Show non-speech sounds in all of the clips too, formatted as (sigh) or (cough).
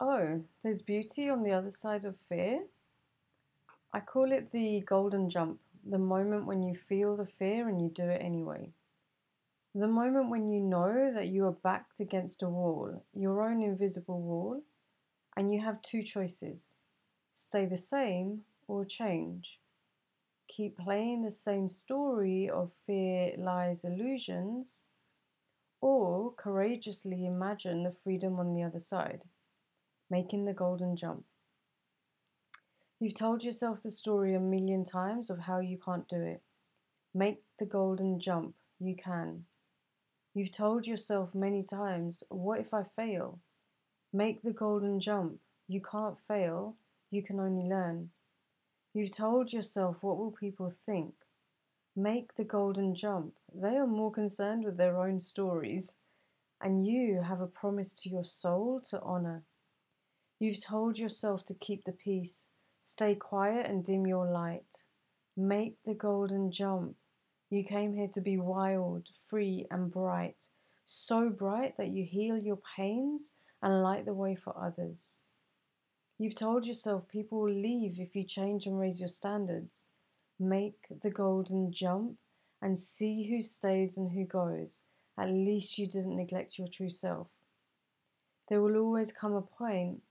Oh, there's beauty on the other side of fear. I call it the golden jump, the moment when you feel the fear and you do it anyway. The moment when you know that you are backed against a wall, your own invisible wall, and you have two choices stay the same or change. Keep playing the same story of fear, lies, illusions, or courageously imagine the freedom on the other side making the golden jump. You've told yourself the story a million times of how you can't do it. Make the golden jump. You can. You've told yourself many times, what if I fail? Make the golden jump. You can't fail. You can only learn. You've told yourself, what will people think? Make the golden jump. They are more concerned with their own stories. And you have a promise to your soul to honour. You've told yourself to keep the peace, stay quiet and dim your light. Make the golden jump. You came here to be wild, free, and bright, so bright that you heal your pains and light the way for others. You've told yourself people will leave if you change and raise your standards. Make the golden jump and see who stays and who goes. At least you didn't neglect your true self. There will always come a point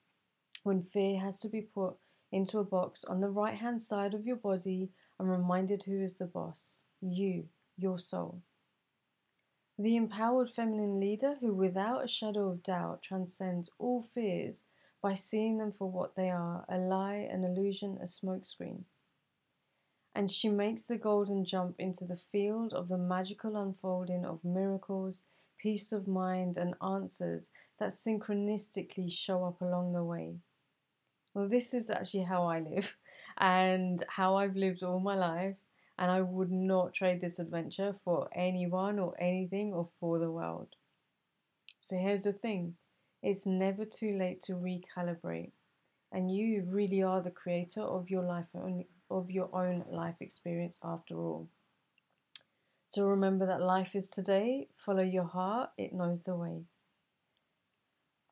when fear has to be put into a box on the right hand side of your body and reminded who is the boss you, your soul. The empowered feminine leader who, without a shadow of doubt, transcends all fears by seeing them for what they are a lie, an illusion, a smokescreen. And she makes the golden jump into the field of the magical unfolding of miracles, peace of mind, and answers that synchronistically show up along the way. Well, this is actually how I live (laughs) and how I've lived all my life. And I would not trade this adventure for anyone or anything or for the world. So here's the thing it's never too late to recalibrate. And you really are the creator of your life of your own life experience after all. So remember that life is today, follow your heart, it knows the way.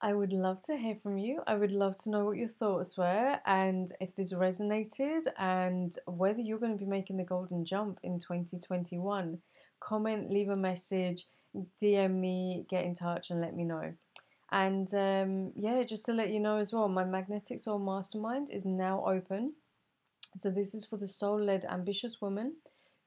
I would love to hear from you. I would love to know what your thoughts were and if this resonated and whether you're going to be making the golden jump in 2021. Comment, leave a message, DM me, get in touch, and let me know. And um, yeah, just to let you know as well, my Magnetic Soul Mastermind is now open. So, this is for the soul led, ambitious woman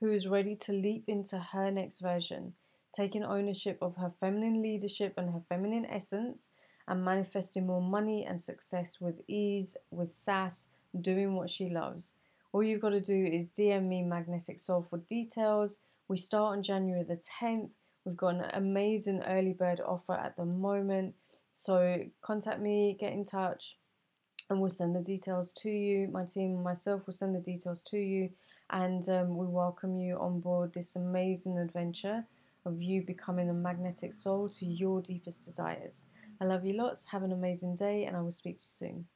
who is ready to leap into her next version, taking ownership of her feminine leadership and her feminine essence and manifesting more money and success with ease, with sass, doing what she loves. All you've got to do is DM me Magnetic Soul for details. We start on January the 10th. We've got an amazing early bird offer at the moment. So contact me, get in touch, and we'll send the details to you. My team and myself will send the details to you, and um, we welcome you on board this amazing adventure of you becoming a magnetic soul to your deepest desires. I love you lots. Have an amazing day, and I will speak to you soon.